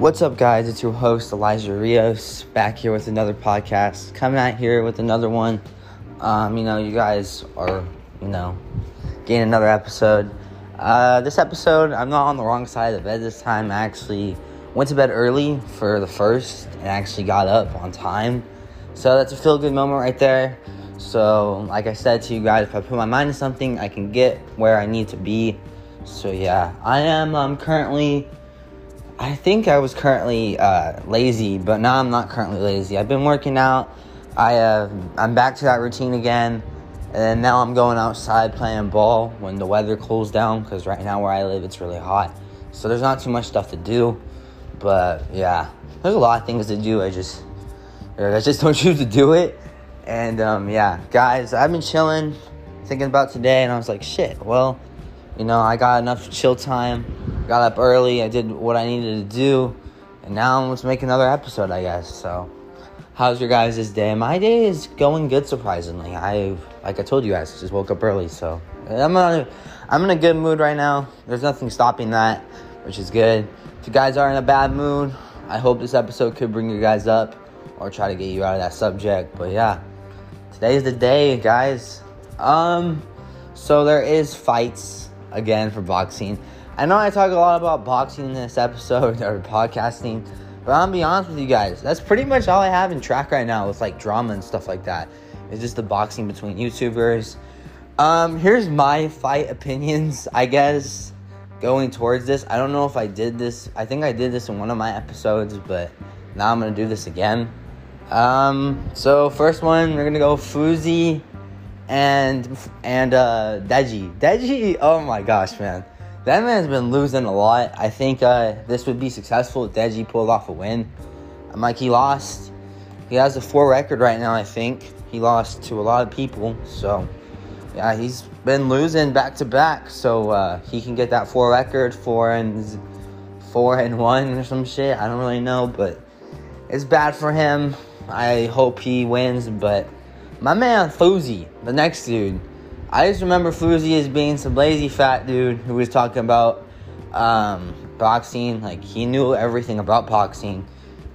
What's up, guys? It's your host, Elijah Rios, back here with another podcast. Coming out here with another one. Um, you know, you guys are, you know, getting another episode. Uh, this episode, I'm not on the wrong side of the bed this time. I actually went to bed early for the first and actually got up on time. So that's a feel good moment right there. So, like I said to you guys, if I put my mind to something, I can get where I need to be. So, yeah, I am um, currently I think I was currently uh, lazy, but now I'm not currently lazy. I've been working out. I uh, I'm back to that routine again, and now I'm going outside playing ball when the weather cools down. Because right now where I live, it's really hot, so there's not too much stuff to do. But yeah, there's a lot of things to do. I just I just don't choose to do it. And um, yeah, guys, I've been chilling, thinking about today, and I was like, shit. Well, you know, I got enough chill time got up early. I did what I needed to do, and now just make another episode, I guess. So, how's your guys' day? My day is going good, surprisingly. I, like I told you guys, just woke up early, so I'm on, I'm in a good mood right now. There's nothing stopping that, which is good. If you guys are in a bad mood, I hope this episode could bring you guys up or try to get you out of that subject. But yeah, today's the day, guys. Um, so there is fights again for boxing. I know I talk a lot about boxing in this episode or podcasting, but I'm gonna be honest with you guys. That's pretty much all I have in track right now with like drama and stuff like that. It's just the boxing between YouTubers. Um, here's my fight opinions, I guess, going towards this. I don't know if I did this. I think I did this in one of my episodes, but now I'm gonna do this again. Um, so first one, we're gonna go Fousey and and uh Deji. Deji, oh my gosh, man. That man's been losing a lot. I think uh, this would be successful if Deji pulled off a win. I'm like he lost. He has a four record right now, I think. He lost to a lot of people. So, yeah, he's been losing back to back. So uh, he can get that four record, four and four and one or some shit. I don't really know, but it's bad for him. I hope he wins. But my man Fousey, the next dude, I just remember Fousey as being some lazy fat dude who was talking about um, boxing. Like he knew everything about boxing.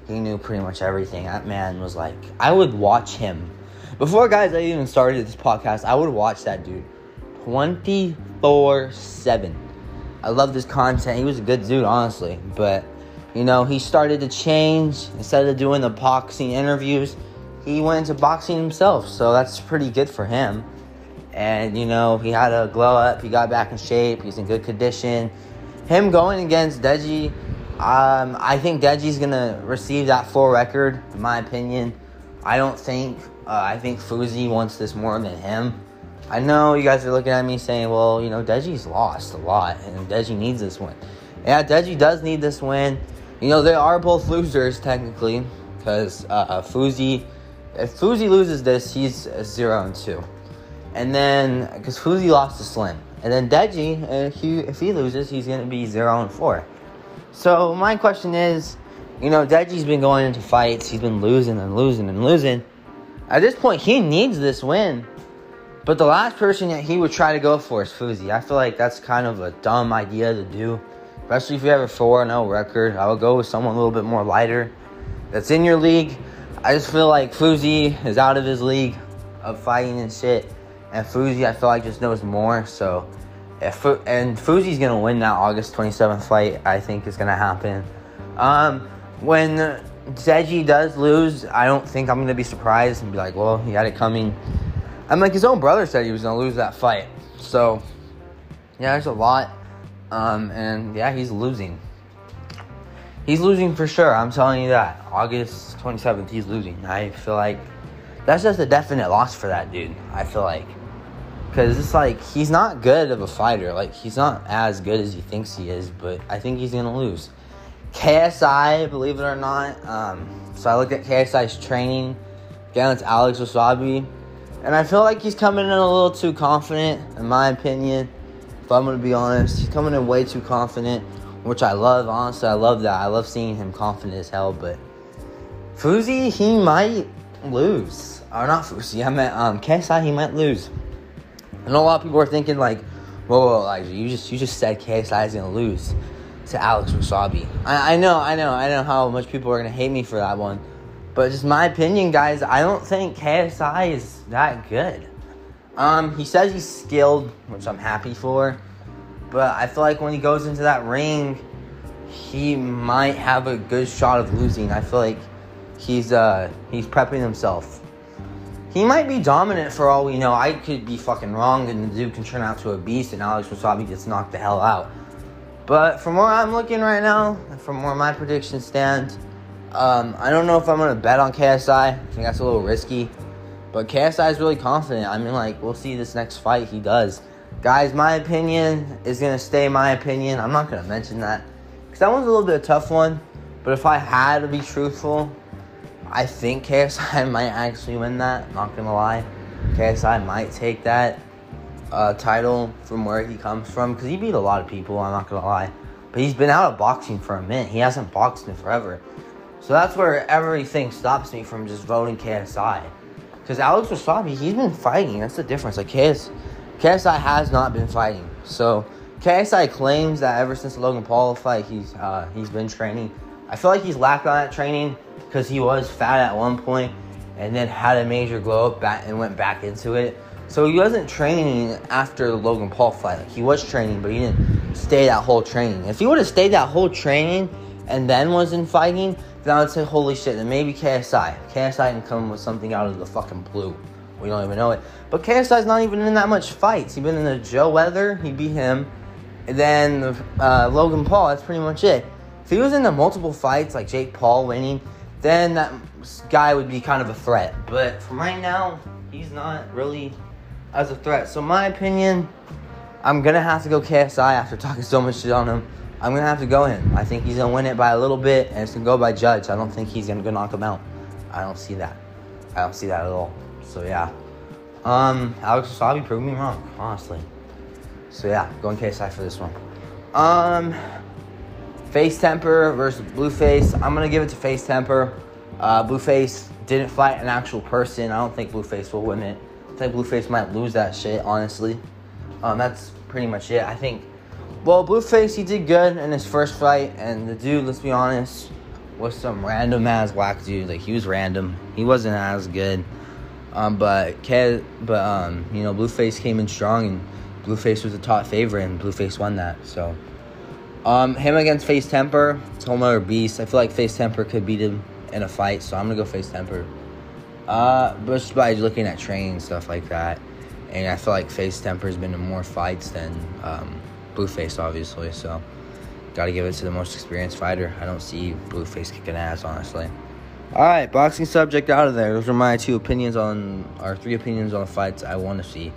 He knew pretty much everything. That man was like, I would watch him. Before guys, I even started this podcast, I would watch that dude 24 7. I love this content. He was a good dude, honestly. But, you know, he started to change. Instead of doing the boxing interviews, he went into boxing himself. So that's pretty good for him and you know he had a glow up. He got back in shape. He's in good condition. Him going against Deji, um, I think Deji's gonna receive that full record. In my opinion, I don't think. Uh, I think Fousey wants this more than him. I know you guys are looking at me saying, "Well, you know, Deji's lost a lot, and Deji needs this win." Yeah, Deji does need this win. You know, they are both losers technically, because uh, Fousey, if Fousey loses this, he's zero and two. And then, because Fousey lost to Slim. And then Deji, if he, if he loses, he's going to be 0 and 4. So, my question is you know, Deji's been going into fights, he's been losing and losing and losing. At this point, he needs this win. But the last person that he would try to go for is Fousey. I feel like that's kind of a dumb idea to do. Especially if you have a 4 0 record. I would go with someone a little bit more lighter that's in your league. I just feel like Fousey is out of his league of fighting and shit. And Fousey, I feel like just knows more. So, if and Fousey's gonna win that August 27th fight, I think is gonna happen. Um, when Deji does lose, I don't think I'm gonna be surprised and be like, well, he had it coming. I'm like his own brother said he was gonna lose that fight. So, yeah, there's a lot. Um, and yeah, he's losing. He's losing for sure. I'm telling you that. August 27th, he's losing. I feel like that's just a definite loss for that dude. I feel like because it's like he's not good of a fighter. Like he's not as good as he thinks he is. But I think he's gonna lose. KSI, believe it or not. Um, so I looked at KSI's training against Alex Wassabi, and I feel like he's coming in a little too confident, in my opinion. If I'm gonna be honest, he's coming in way too confident, which I love. Honestly, I love that. I love seeing him confident as hell. But Fousey, he might lose, or not Fousey. I meant um, KSI, he might lose. I know a lot of people are thinking like, whoa, whoa Elijah, you just you just said KSI is gonna lose. to Alex Wassabi. I, I know, I know, I know how much people are gonna hate me for that one, but just my opinion, guys. I don't think KSI is that good. Um, he says he's skilled, which I'm happy for, but I feel like when he goes into that ring, he might have a good shot of losing. I feel like he's uh he's prepping himself. He might be dominant for all we know. I could be fucking wrong, and the dude can turn out to a beast, and Alex Wassabi gets knocked the hell out. But from where I'm looking right now, from where my predictions stand, um, I don't know if I'm gonna bet on KSI. I think that's a little risky. But KSI is really confident. I mean, like, we'll see this next fight he does. Guys, my opinion is gonna stay my opinion. I'm not gonna mention that because that one's a little bit tough one. But if I had to be truthful, I think KSI might actually win that. Not gonna lie, KSI might take that uh, title from where he comes from because he beat a lot of people. I'm not gonna lie, but he's been out of boxing for a minute. He hasn't boxed in forever, so that's where everything stops me from just voting KSI. Because Alex Wassabi, he's been fighting. That's the difference. Like KS, KSI has not been fighting. So KSI claims that ever since the Logan Paul fight, he's uh, he's been training. I feel like he's lacked on that training because he was fat at one point and then had a major glow up back and went back into it. So he wasn't training after the Logan Paul fight. Like he was training, but he didn't stay that whole training. If he would have stayed that whole training and then was in fighting, then I would say, holy shit, then maybe KSI. KSI can come with something out of the fucking blue. We don't even know it. But KSI's not even in that much fights. He's been in the Joe Weller, he beat him. And then uh, Logan Paul, that's pretty much it. If he was in the multiple fights, like Jake Paul winning, then that guy would be kind of a threat. But for right now, he's not really as a threat. So my opinion, I'm gonna have to go KSI after talking so much shit on him. I'm gonna have to go him. I think he's gonna win it by a little bit, and it's gonna go by judge. I don't think he's gonna go knock him out. I don't see that. I don't see that at all. So yeah, um, Alex Wassabi proved me wrong, honestly. So yeah, going KSI for this one. Um, FaZe Temperrr versus Blueface. I'm gonna give it to FaZe Temperrr. Uh, Blueface didn't fight an actual person. I don't think Blueface will win it. I think Blueface might lose that shit, honestly. Um, that's pretty much it. I think. Well, Blueface he did good in his first fight, and the dude, let's be honest, was some random ass whack dude. Like he was random. He wasn't as good. Um, but Ke- but um, you know, Blueface came in strong, and Blueface was the top favorite, and Blueface won that. So. Um, him against FaZe Temperrr, it's a whole other beast. I feel like FaZe Temperrr could beat him in a fight, so I'm gonna go FaZe Temperrr. Uh, but just by looking at training stuff like that, and I feel like Face Temper's been in more fights than um, Blueface, obviously. So, gotta give it to the most experienced fighter. I don't see Blueface kicking ass, honestly. All right, boxing subject out of there. Those are my two opinions on, or three opinions on the fights I want to see.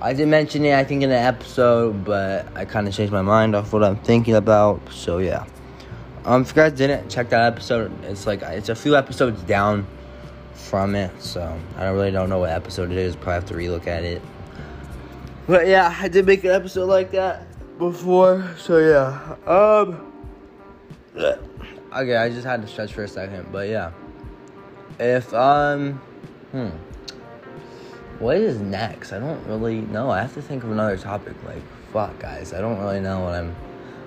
I did mention it, I think, in the episode, but I kind of changed my mind off what I'm thinking about. So yeah. Um, if you guys didn't check that episode, it's like it's a few episodes down from it, so I don't really don't know what episode it is. Probably have to relook at it. But yeah, I did make an episode like that before, so yeah. Um. Okay, I just had to stretch for a second, but yeah. If um, hmm. What is next? I don't really know. I have to think of another topic. Like, fuck, guys. I don't really know what I'm.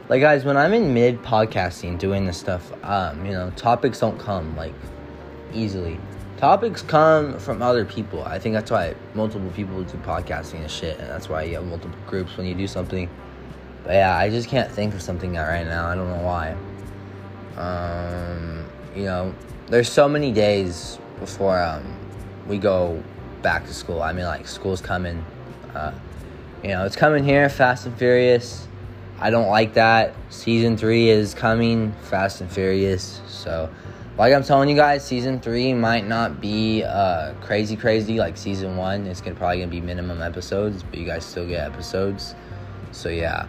Like, guys, when I'm in mid podcasting doing this stuff, um, you know, topics don't come, like, easily. Topics come from other people. I think that's why multiple people do podcasting and shit, and that's why you have multiple groups when you do something. But yeah, I just can't think of something right now. I don't know why. Um, you know, there's so many days before um, we go back to school. I mean, like school's coming. Uh, you know, it's coming here, Fast and Furious. I don't like that. Season three is coming, Fast and Furious. So, like I'm telling you guys, season three might not be uh, crazy, crazy like season one. It's gonna probably gonna be minimum episodes, but you guys still get episodes. So yeah.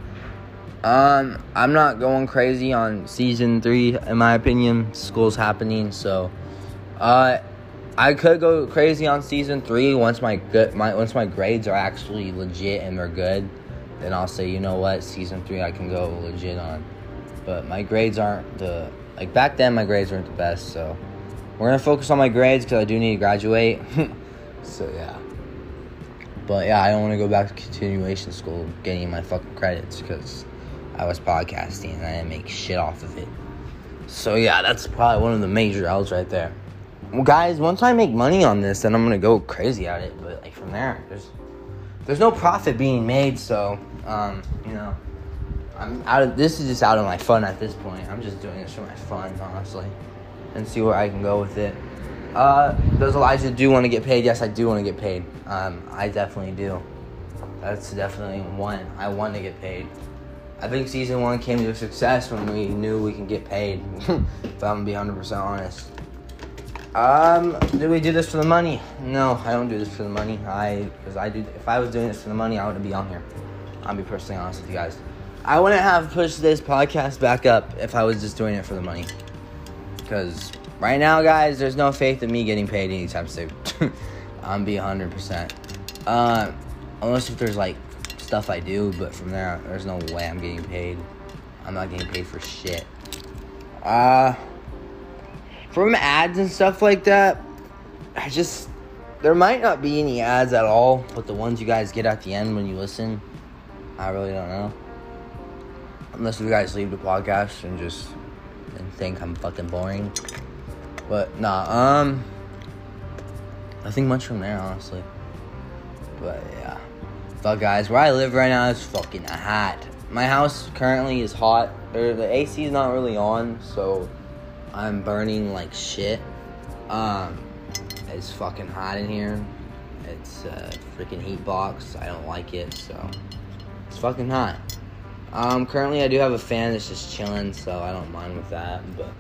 Um, I'm not going crazy on season three, in my opinion. School's happening, so uh, I could go crazy on season three once my good my once my grades are actually legit and they're good. Then I'll say, you know what, season three I can go legit on. But my grades aren't the like back then. My grades weren't the best, so we're gonna focus on my grades because I do need to graduate. so yeah. But yeah, I don't want to go back to continuation school getting my fucking credits because I was podcasting and I didn't make shit off of it. So yeah, that's probably one of the major L's right there. Guys, once I make money on this, then I'm gonna go crazy at it. But like from there, there's there's no profit being made. So um, you know, I'm out of this is just out of my fun at this point. I'm just doing this for my fun, honestly, and see where I can go with it. Uh, does Elijah do want to get paid? Yes, I do want to get paid. Um, I definitely do. That's definitely one. I want to get paid. I think season one came to a success when we knew we can get paid. if I'm gonna be 100% honest. Um, do we do this for the money? No, I don't do this for the money. I, because I do. If I was doing this for the money, I wouldn't be on here. I'll be personally honest with you guys. I wouldn't have pushed this podcast back up if I was just doing it for the money. Because right now, guys, there's no faith in me getting paid anytime soon. I'm be 100%. Uh, unless if there's like stuff I do, but from there, there's no way I'm getting paid. I'm not getting paid for shit. Uh, from ads and stuff like that, I just there might not be any ads at all, but the ones you guys get at the end when you listen, I really don't know. Unless you guys leave the podcast and just and think I'm fucking boring. But nah, um nothing much from there honestly. But yeah. Fuck guys, where I live right now is fucking hot. My house currently is hot. The AC is not really on, so I'm burning like shit. Um, it's fucking hot in here. It's a freaking heat box. I don't like it, so it's fucking hot. Um, currently I do have a fan that's just chilling, so I don't mind with that. But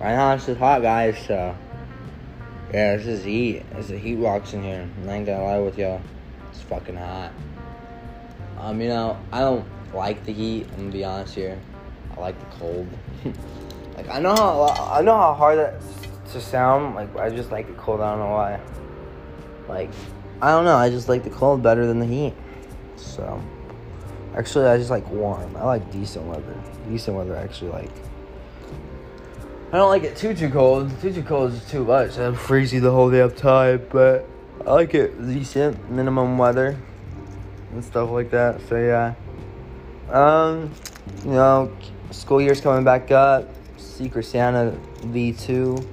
right now it's just hot, guys. So yeah, this is heat. It's a heat box in here. I ain't gonna lie with y'all. It's fucking hot. Um, you know, I don't like the heat. I'm gonna be honest here. I like the cold. Like I know how I know how hard that to sound. Like I just like the cold. I don't know why. Like I don't know. I just like the cold better than the heat. So actually, I just like warm. I like decent weather. Decent weather, actually like. I don't like it too too cold. Too too cold is too much. I'm freezing the whole day uptight, but I like it decent minimum weather and stuff like that. So yeah. Um, you know, school year's coming back up. Secret Santa V2.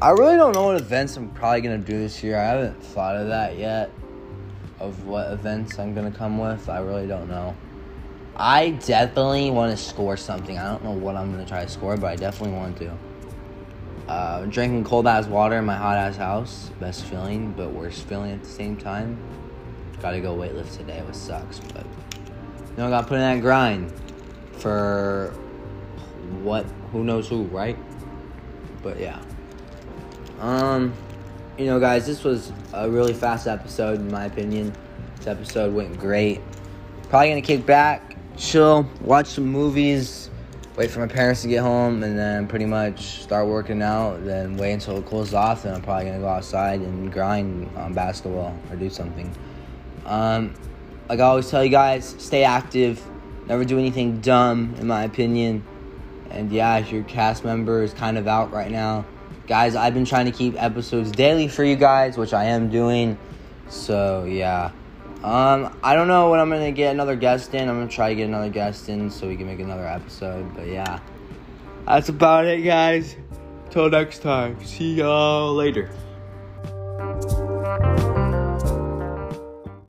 I really don't know what events I'm probably gonna do this year. I haven't thought of that yet. Of what events I'm gonna come with. I really don't know. I definitely want to score something. I don't know what I'm gonna try to score, but I definitely want to. Uh, drinking cold ass water in my hot ass house. Best feeling, but worst feeling at the same time. Gotta go weightlift today, which sucks, but you know, I gotta put in that grind for what who knows who, right? But yeah. Um, you know, guys, this was a really fast episode, in my opinion. This episode went great. Probably gonna kick back, chill, watch some movies, wait for my parents to get home, and then pretty much start working out. Then wait until it cools off. Then I'm probably gonna go outside and grind on basketball or do something. Um, like I always tell you guys, stay active. Never do anything dumb, in my opinion. And yeah, your cast member is kind of out right now, guys, I've been trying to keep episodes daily for you guys, which I am doing. So yeah. Um, I don't know when I'm gonna get another guest in. I'm gonna try to get another guest in so we can make another episode. But yeah, that's about it, guys. Till next time. See y'all later.